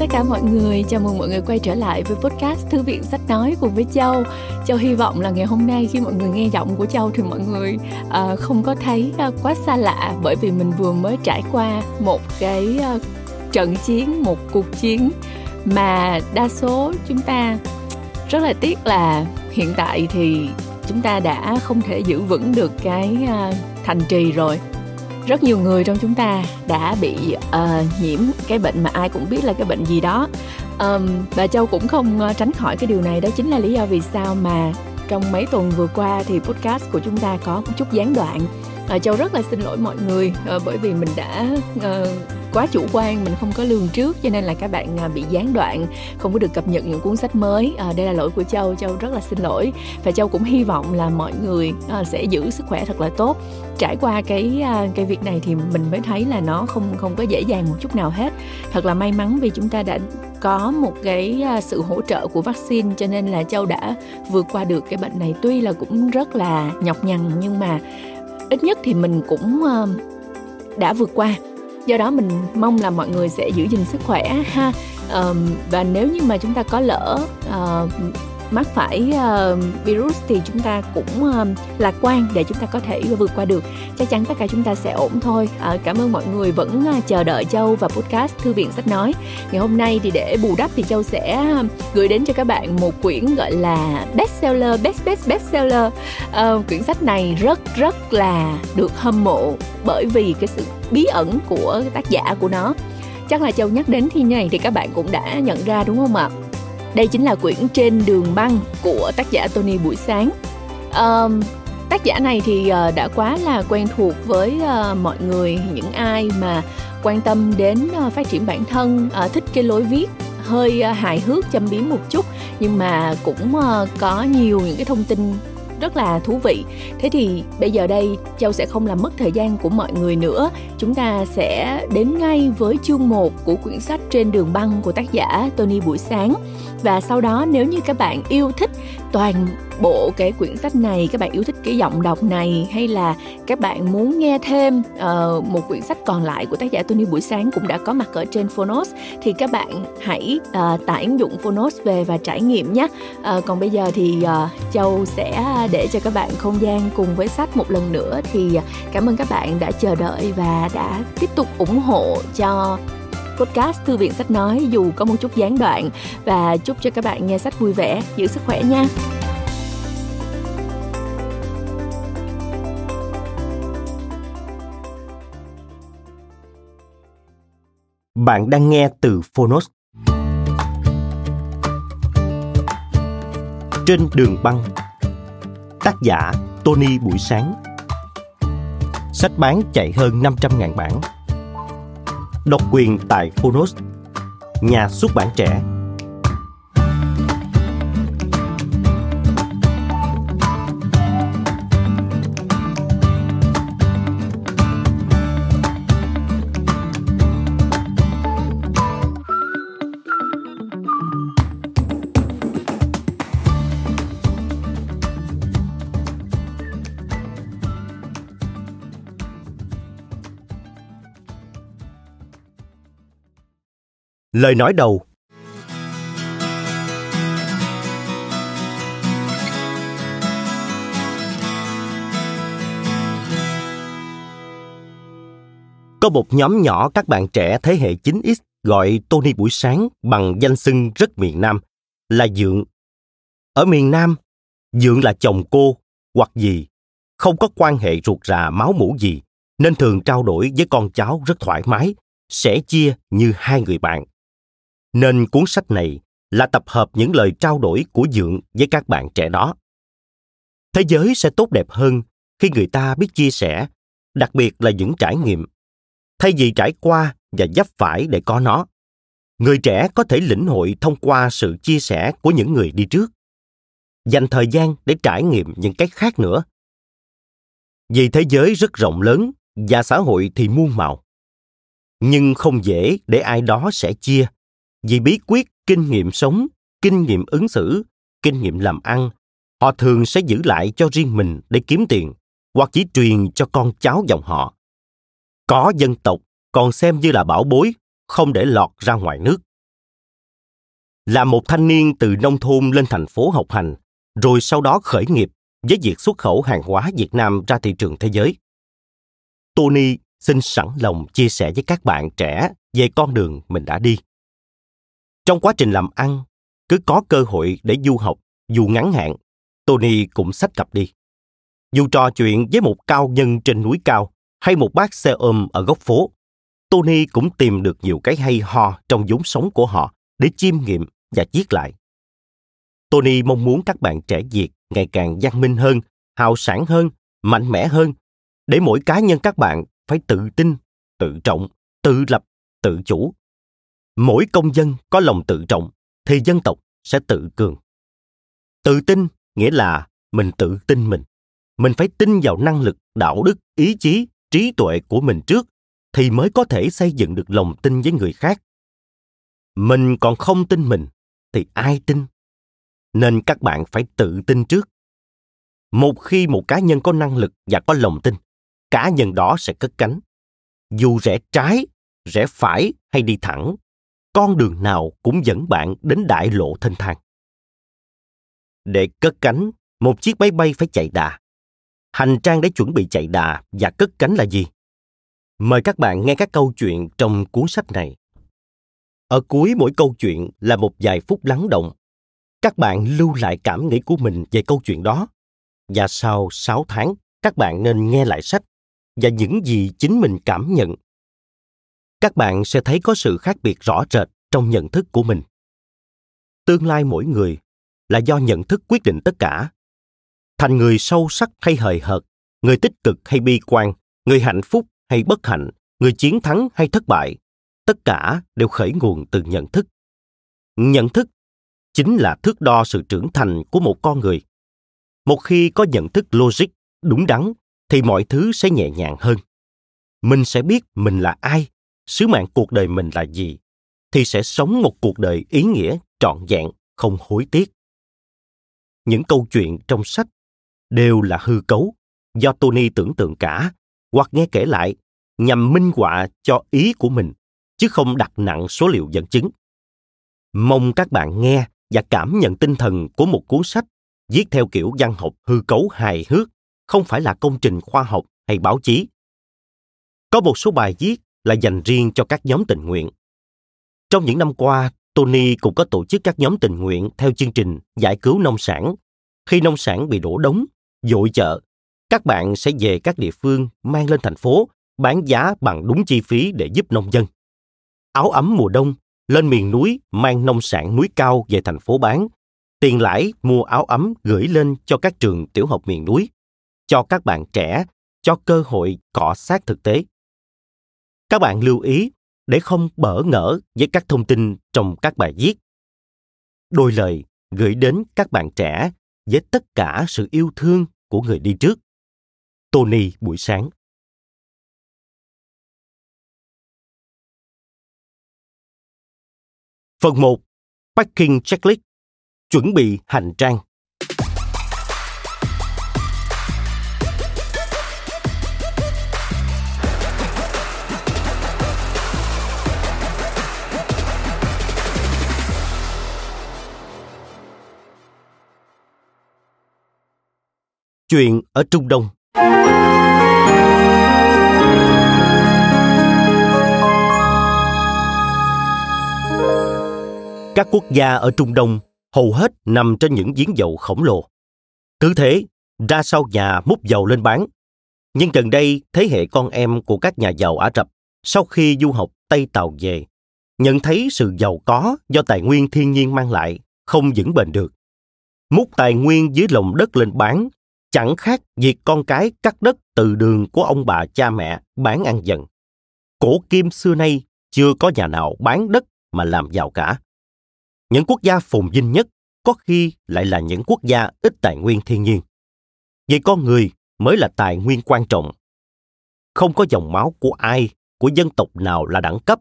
tất cả mọi người, chào mừng mọi người quay trở lại với podcast Thư viện Sách Nói cùng với Châu. Châu hy vọng là ngày hôm nay khi mọi người nghe giọng của Châu thì mọi người uh, không có thấy uh, quá xa lạ Bởi vì mình vừa mới trải qua một cái uh, trận chiến, một cuộc chiến Mà đa số chúng ta rất là tiếc là hiện tại thì chúng ta đã không thể giữ vững được cái uh, thành trì rồi rất nhiều người trong chúng ta đã bị uh, nhiễm cái bệnh mà ai cũng biết là cái bệnh gì đó. Um, và châu cũng không uh, tránh khỏi cái điều này đó chính là lý do vì sao mà trong mấy tuần vừa qua thì podcast của chúng ta có một chút gián đoạn. Uh, châu rất là xin lỗi mọi người uh, bởi vì mình đã uh, quá chủ quan mình không có lường trước cho nên là các bạn à, bị gián đoạn không có được cập nhật những cuốn sách mới. À, đây là lỗi của châu châu rất là xin lỗi. Và châu cũng hy vọng là mọi người à, sẽ giữ sức khỏe thật là tốt. Trải qua cái à, cái việc này thì mình mới thấy là nó không không có dễ dàng một chút nào hết. Thật là may mắn vì chúng ta đã có một cái à, sự hỗ trợ của vaccine cho nên là châu đã vượt qua được cái bệnh này. Tuy là cũng rất là nhọc nhằn nhưng mà ít nhất thì mình cũng à, đã vượt qua do đó mình mong là mọi người sẽ giữ gìn sức khỏe ha. Um, và nếu như mà chúng ta có lỡ uh, mắc phải uh, virus thì chúng ta cũng uh, lạc quan để chúng ta có thể vượt qua được. Chắc chắn tất cả chúng ta sẽ ổn thôi. Uh, cảm ơn mọi người vẫn uh, chờ đợi châu và podcast thư viện sách nói. Ngày hôm nay thì để bù đắp thì châu sẽ gửi đến cho các bạn một quyển gọi là bestseller best best bestseller. Uh, quyển sách này rất rất là được hâm mộ bởi vì cái sự bí ẩn của tác giả của nó. Chắc là châu nhắc đến thi này thì các bạn cũng đã nhận ra đúng không ạ? Đây chính là quyển trên đường băng của tác giả Tony buổi sáng. Um, tác giả này thì uh, đã quá là quen thuộc với uh, mọi người những ai mà quan tâm đến uh, phát triển bản thân uh, thích cái lối viết hơi uh, hài hước châm biếm một chút nhưng mà cũng uh, có nhiều những cái thông tin rất là thú vị. Thế thì bây giờ đây, châu sẽ không làm mất thời gian của mọi người nữa. Chúng ta sẽ đến ngay với chương 1 của quyển sách trên đường băng của tác giả tony buổi sáng. Và sau đó, nếu như các bạn yêu thích toàn bộ cái quyển sách này các bạn yêu thích cái giọng đọc này hay là các bạn muốn nghe thêm uh, một quyển sách còn lại của tác giả Tony buổi sáng cũng đã có mặt ở trên Phonos thì các bạn hãy uh, tải ứng dụng Phonos về và trải nghiệm nhé. Uh, còn bây giờ thì uh, Châu sẽ để cho các bạn không gian cùng với sách một lần nữa thì cảm ơn các bạn đã chờ đợi và đã tiếp tục ủng hộ cho podcast Thư viện Sách Nói dù có một chút gián đoạn và chúc cho các bạn nghe sách vui vẻ, giữ sức khỏe nha. Bạn đang nghe từ Phonos. Trên đường băng Tác giả Tony Buổi Sáng Sách bán chạy hơn 500.000 bản Độc quyền tại Phonos. Nhà xuất bản trẻ. Lời nói đầu Có một nhóm nhỏ các bạn trẻ thế hệ 9X gọi Tony buổi sáng bằng danh xưng rất miền Nam là Dượng. Ở miền Nam, Dượng là chồng cô hoặc gì, không có quan hệ ruột rà máu mủ gì, nên thường trao đổi với con cháu rất thoải mái, sẻ chia như hai người bạn nên cuốn sách này là tập hợp những lời trao đổi của dượng với các bạn trẻ đó. Thế giới sẽ tốt đẹp hơn khi người ta biết chia sẻ, đặc biệt là những trải nghiệm. Thay vì trải qua và dấp phải để có nó, người trẻ có thể lĩnh hội thông qua sự chia sẻ của những người đi trước. Dành thời gian để trải nghiệm những cái khác nữa. Vì thế giới rất rộng lớn và xã hội thì muôn màu. Nhưng không dễ để ai đó sẽ chia vì bí quyết kinh nghiệm sống kinh nghiệm ứng xử kinh nghiệm làm ăn họ thường sẽ giữ lại cho riêng mình để kiếm tiền hoặc chỉ truyền cho con cháu dòng họ có dân tộc còn xem như là bảo bối không để lọt ra ngoài nước là một thanh niên từ nông thôn lên thành phố học hành, rồi sau đó khởi nghiệp với việc xuất khẩu hàng hóa Việt Nam ra thị trường thế giới. Tony xin sẵn lòng chia sẻ với các bạn trẻ về con đường mình đã đi. Trong quá trình làm ăn, cứ có cơ hội để du học, dù ngắn hạn, Tony cũng sách cặp đi. Dù trò chuyện với một cao nhân trên núi cao hay một bác xe ôm ở góc phố, Tony cũng tìm được nhiều cái hay ho trong vốn sống của họ để chiêm nghiệm và viết lại. Tony mong muốn các bạn trẻ Việt ngày càng văn minh hơn, hào sản hơn, mạnh mẽ hơn, để mỗi cá nhân các bạn phải tự tin, tự trọng, tự lập, tự chủ. Mỗi công dân có lòng tự trọng thì dân tộc sẽ tự cường. Tự tin nghĩa là mình tự tin mình. Mình phải tin vào năng lực, đạo đức, ý chí, trí tuệ của mình trước thì mới có thể xây dựng được lòng tin với người khác. Mình còn không tin mình thì ai tin? Nên các bạn phải tự tin trước. Một khi một cá nhân có năng lực và có lòng tin, cá nhân đó sẽ cất cánh. Dù rẽ trái, rẽ phải hay đi thẳng, con đường nào cũng dẫn bạn đến đại lộ thênh thang. Để cất cánh, một chiếc máy bay phải chạy đà. Hành trang để chuẩn bị chạy đà và cất cánh là gì? Mời các bạn nghe các câu chuyện trong cuốn sách này. Ở cuối mỗi câu chuyện là một vài phút lắng động. Các bạn lưu lại cảm nghĩ của mình về câu chuyện đó. Và sau 6 tháng, các bạn nên nghe lại sách và những gì chính mình cảm nhận. Các bạn sẽ thấy có sự khác biệt rõ rệt trong nhận thức của mình. Tương lai mỗi người là do nhận thức quyết định tất cả. Thành người sâu sắc hay hời hợt, người tích cực hay bi quan, người hạnh phúc hay bất hạnh, người chiến thắng hay thất bại, tất cả đều khởi nguồn từ nhận thức. Nhận thức chính là thước đo sự trưởng thành của một con người. Một khi có nhận thức logic, đúng đắn, thì mọi thứ sẽ nhẹ nhàng hơn. Mình sẽ biết mình là ai, sứ mạng cuộc đời mình là gì, thì sẽ sống một cuộc đời ý nghĩa, trọn vẹn, không hối tiếc. Những câu chuyện trong sách đều là hư cấu, do Tony tưởng tượng cả hoặc nghe kể lại nhằm minh họa cho ý của mình chứ không đặt nặng số liệu dẫn chứng mong các bạn nghe và cảm nhận tinh thần của một cuốn sách viết theo kiểu văn học hư cấu hài hước không phải là công trình khoa học hay báo chí có một số bài viết là dành riêng cho các nhóm tình nguyện. Trong những năm qua, tony cũng có tổ chức các nhóm tình nguyện theo chương trình giải cứu nông sản. Khi nông sản bị đổ đống, dội chợ, các bạn sẽ về các địa phương mang lên thành phố, bán giá bằng đúng chi phí để giúp nông dân. Áo ấm mùa đông, lên miền núi mang nông sản núi cao về thành phố bán. Tiền lãi mua áo ấm gửi lên cho các trường tiểu học miền núi, cho các bạn trẻ, cho cơ hội cọ sát thực tế các bạn lưu ý để không bỡ ngỡ với các thông tin trong các bài viết đôi lời gửi đến các bạn trẻ với tất cả sự yêu thương của người đi trước Tony buổi sáng. Phần 1. Packing Checklist, Chuẩn bị hành trang Chuyện ở Trung Đông các quốc gia ở Trung Đông hầu hết nằm trên những giếng dầu khổng lồ. Cứ thế, ra sau nhà múc dầu lên bán. Nhưng gần đây, thế hệ con em của các nhà giàu Ả Rập sau khi du học Tây Tàu về, nhận thấy sự giàu có do tài nguyên thiên nhiên mang lại không vững bền được. Múc tài nguyên dưới lòng đất lên bán chẳng khác việc con cái cắt đất từ đường của ông bà cha mẹ bán ăn dần. Cổ kim xưa nay chưa có nhà nào bán đất mà làm giàu cả. Những quốc gia phồn vinh nhất có khi lại là những quốc gia ít tài nguyên thiên nhiên. Vậy con người mới là tài nguyên quan trọng. Không có dòng máu của ai, của dân tộc nào là đẳng cấp.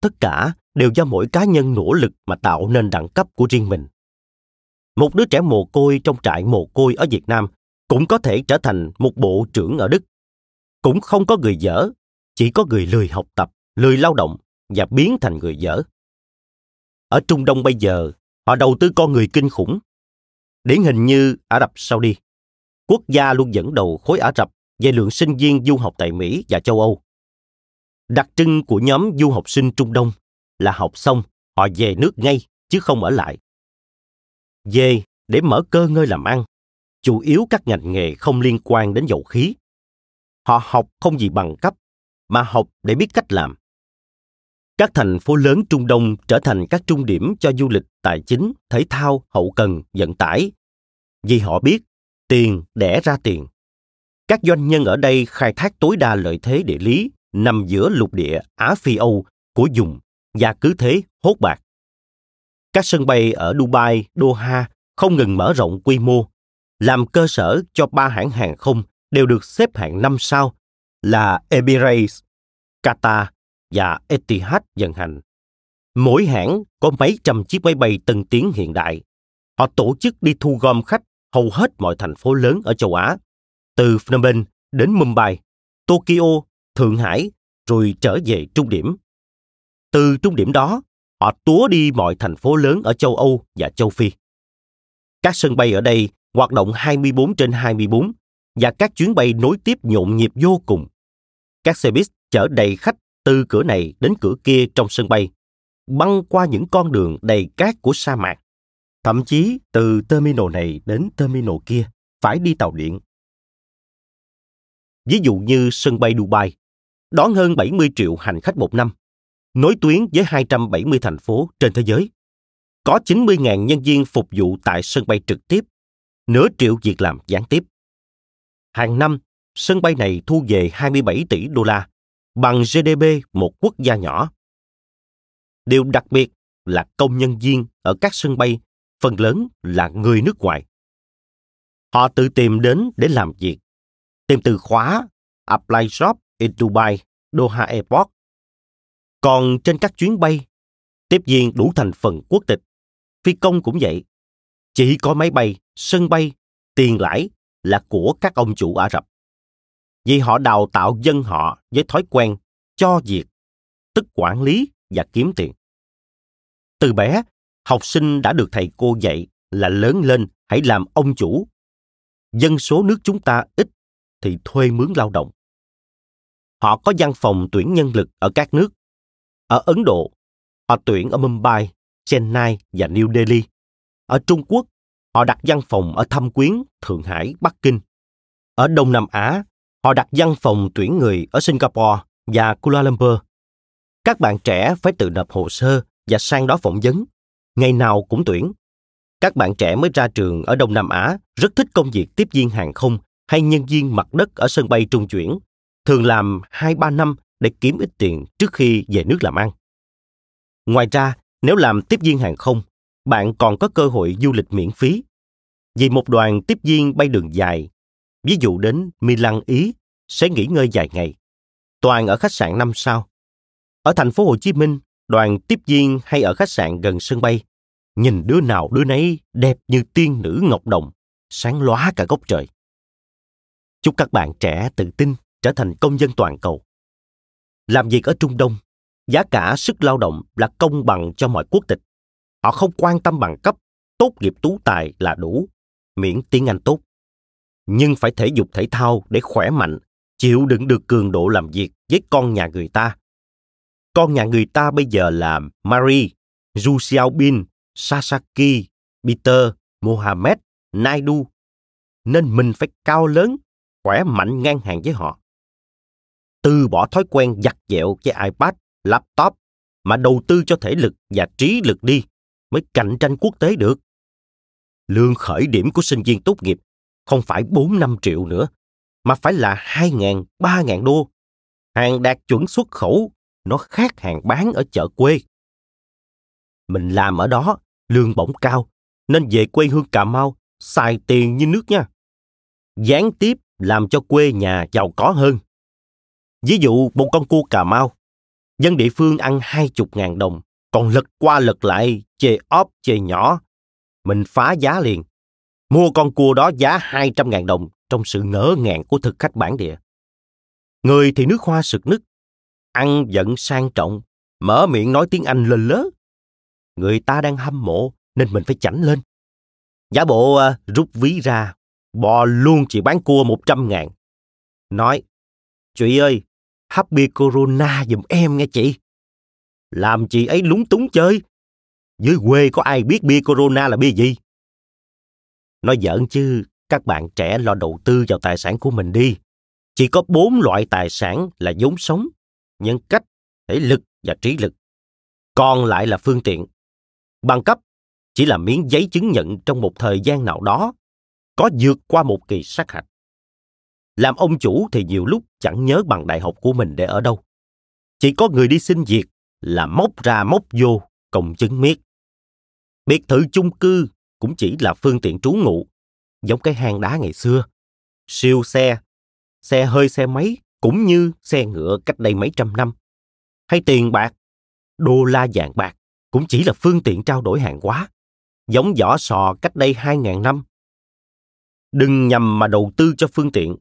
Tất cả đều do mỗi cá nhân nỗ lực mà tạo nên đẳng cấp của riêng mình. Một đứa trẻ mồ côi trong trại mồ côi ở Việt Nam cũng có thể trở thành một bộ trưởng ở Đức. Cũng không có người dở, chỉ có người lười học tập, lười lao động và biến thành người dở. ở Trung Đông bây giờ, họ đầu tư con người kinh khủng. Điển hình như Ả Rập Saudi, quốc gia luôn dẫn đầu khối Ả Rập về lượng sinh viên du học tại Mỹ và châu Âu. Đặc trưng của nhóm du học sinh Trung Đông là học xong họ về nước ngay chứ không ở lại. Về để mở cơ ngơi làm ăn, chủ yếu các ngành nghề không liên quan đến dầu khí. Họ học không gì bằng cấp, mà học để biết cách làm. Các thành phố lớn Trung Đông trở thành các trung điểm cho du lịch tài chính, thể thao, hậu cần, vận tải. Vì họ biết tiền đẻ ra tiền. Các doanh nhân ở đây khai thác tối đa lợi thế địa lý nằm giữa lục địa Á Phi Âu của dùng và cứ thế hốt bạc. Các sân bay ở Dubai, Doha không ngừng mở rộng quy mô, làm cơ sở cho ba hãng hàng không đều được xếp hạng năm sao là Emirates, Qatar và Etihad vận hành. Mỗi hãng có mấy trăm chiếc máy bay tân tiến hiện đại. Họ tổ chức đi thu gom khách hầu hết mọi thành phố lớn ở châu Á, từ Phnom Penh đến Mumbai, Tokyo, Thượng Hải, rồi trở về trung điểm. Từ trung điểm đó, họ túa đi mọi thành phố lớn ở châu Âu và châu Phi. Các sân bay ở đây hoạt động 24 trên 24 và các chuyến bay nối tiếp nhộn nhịp vô cùng. Các xe buýt chở đầy khách từ cửa này đến cửa kia trong sân bay, băng qua những con đường đầy cát của sa mạc. Thậm chí từ terminal này đến terminal kia phải đi tàu điện. Ví dụ như sân bay Dubai, đón hơn 70 triệu hành khách một năm, nối tuyến với 270 thành phố trên thế giới. Có 90.000 nhân viên phục vụ tại sân bay trực tiếp, nửa triệu việc làm gián tiếp. Hàng năm, sân bay này thu về 27 tỷ đô la, bằng GDP một quốc gia nhỏ. Điều đặc biệt là công nhân viên ở các sân bay phần lớn là người nước ngoài. Họ tự tìm đến để làm việc, tìm từ khóa Apply Job in Dubai, Doha Airport. Còn trên các chuyến bay, tiếp viên đủ thành phần quốc tịch, phi công cũng vậy. Chỉ có máy bay, sân bay, tiền lãi là của các ông chủ Ả Rập. Vì họ đào tạo dân họ với thói quen cho việc, tức quản lý và kiếm tiền. Từ bé, học sinh đã được thầy cô dạy là lớn lên hãy làm ông chủ. Dân số nước chúng ta ít thì thuê mướn lao động. Họ có văn phòng tuyển nhân lực ở các nước. Ở Ấn Độ, họ tuyển ở Mumbai, Chennai và New Delhi. Ở Trung Quốc, họ đặt văn phòng ở Thâm Quyến, Thượng Hải, Bắc Kinh. Ở Đông Nam Á, họ đặt văn phòng tuyển người ở Singapore và Kuala Lumpur. Các bạn trẻ phải tự nộp hồ sơ và sang đó phỏng vấn. Ngày nào cũng tuyển. Các bạn trẻ mới ra trường ở Đông Nam Á rất thích công việc tiếp viên hàng không hay nhân viên mặt đất ở sân bay trung chuyển, thường làm 2-3 năm để kiếm ít tiền trước khi về nước làm ăn. Ngoài ra, nếu làm tiếp viên hàng không, bạn còn có cơ hội du lịch miễn phí. Vì một đoàn tiếp viên bay đường dài, ví dụ đến Milan Ý, sẽ nghỉ ngơi vài ngày. Toàn ở khách sạn 5 sao. Ở thành phố Hồ Chí Minh, đoàn tiếp viên hay ở khách sạn gần sân bay, nhìn đứa nào đứa nấy đẹp như tiên nữ ngọc đồng, sáng lóa cả góc trời. Chúc các bạn trẻ tự tin trở thành công dân toàn cầu. Làm việc ở Trung Đông, giá cả sức lao động là công bằng cho mọi quốc tịch. Họ không quan tâm bằng cấp, tốt nghiệp tú tài là đủ, miễn tiếng Anh tốt. Nhưng phải thể dục thể thao để khỏe mạnh, chịu đựng được cường độ làm việc với con nhà người ta. Con nhà người ta bây giờ là Marie, Zhu Xiaobin, Sasaki, Peter, Mohammed, Naidu. Nên mình phải cao lớn, khỏe mạnh ngang hàng với họ. Từ bỏ thói quen giặt dẹo với iPad, laptop mà đầu tư cho thể lực và trí lực đi mới cạnh tranh quốc tế được. Lương khởi điểm của sinh viên tốt nghiệp không phải 4-5 triệu nữa, mà phải là 2.000, 3.000 đô. Hàng đạt chuẩn xuất khẩu, nó khác hàng bán ở chợ quê. Mình làm ở đó, lương bổng cao, nên về quê hương Cà Mau, xài tiền như nước nha. Gián tiếp làm cho quê nhà giàu có hơn. Ví dụ một con cua Cà Mau, dân địa phương ăn hai chục ngàn đồng, còn lật qua lật lại, chê óp chê nhỏ. Mình phá giá liền. Mua con cua đó giá 200 ngàn đồng trong sự ngỡ ngàng của thực khách bản địa. Người thì nước hoa sực nức, ăn giận sang trọng, mở miệng nói tiếng Anh lên lớn. người ta đang hâm mộ nên mình phải chảnh lên. Giả bộ uh, rút ví ra, bò luôn chị bán cua 100 ngàn. Nói, chị ơi, happy Corona giùm em nghe chị. Làm chị ấy lúng túng chơi. Dưới quê có ai biết bia Corona là bia gì? Nói giỡn chứ, các bạn trẻ lo đầu tư vào tài sản của mình đi. Chỉ có bốn loại tài sản là vốn sống, nhân cách, thể lực và trí lực. Còn lại là phương tiện. Bằng cấp chỉ là miếng giấy chứng nhận trong một thời gian nào đó, có vượt qua một kỳ sát hạch. Làm ông chủ thì nhiều lúc chẳng nhớ bằng đại học của mình để ở đâu. Chỉ có người đi xin việc là móc ra móc vô, công chứng miết. Biệt thự chung cư cũng chỉ là phương tiện trú ngụ, giống cái hang đá ngày xưa. Siêu xe, xe hơi xe máy cũng như xe ngựa cách đây mấy trăm năm. Hay tiền bạc, đô la vàng bạc cũng chỉ là phương tiện trao đổi hàng hóa, giống vỏ sò cách đây hai ngàn năm. Đừng nhầm mà đầu tư cho phương tiện.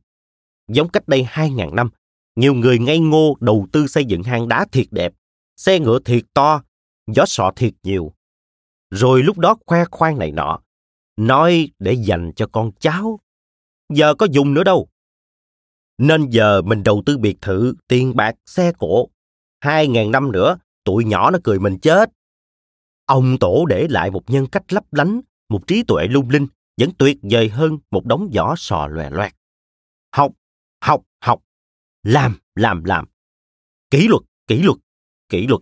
Giống cách đây hai ngàn năm, nhiều người ngây ngô đầu tư xây dựng hang đá thiệt đẹp, xe ngựa thiệt to, gió sọ thiệt nhiều. Rồi lúc đó khoe khoang này nọ, nói để dành cho con cháu. Giờ có dùng nữa đâu. Nên giờ mình đầu tư biệt thự, tiền bạc, xe cộ. Hai ngàn năm nữa, tụi nhỏ nó cười mình chết. Ông tổ để lại một nhân cách lấp lánh, một trí tuệ lung linh, vẫn tuyệt vời hơn một đống vỏ sò lòe loẹt. Học, học, học. Làm, làm, làm. Kỷ luật, kỷ luật, kỷ luật.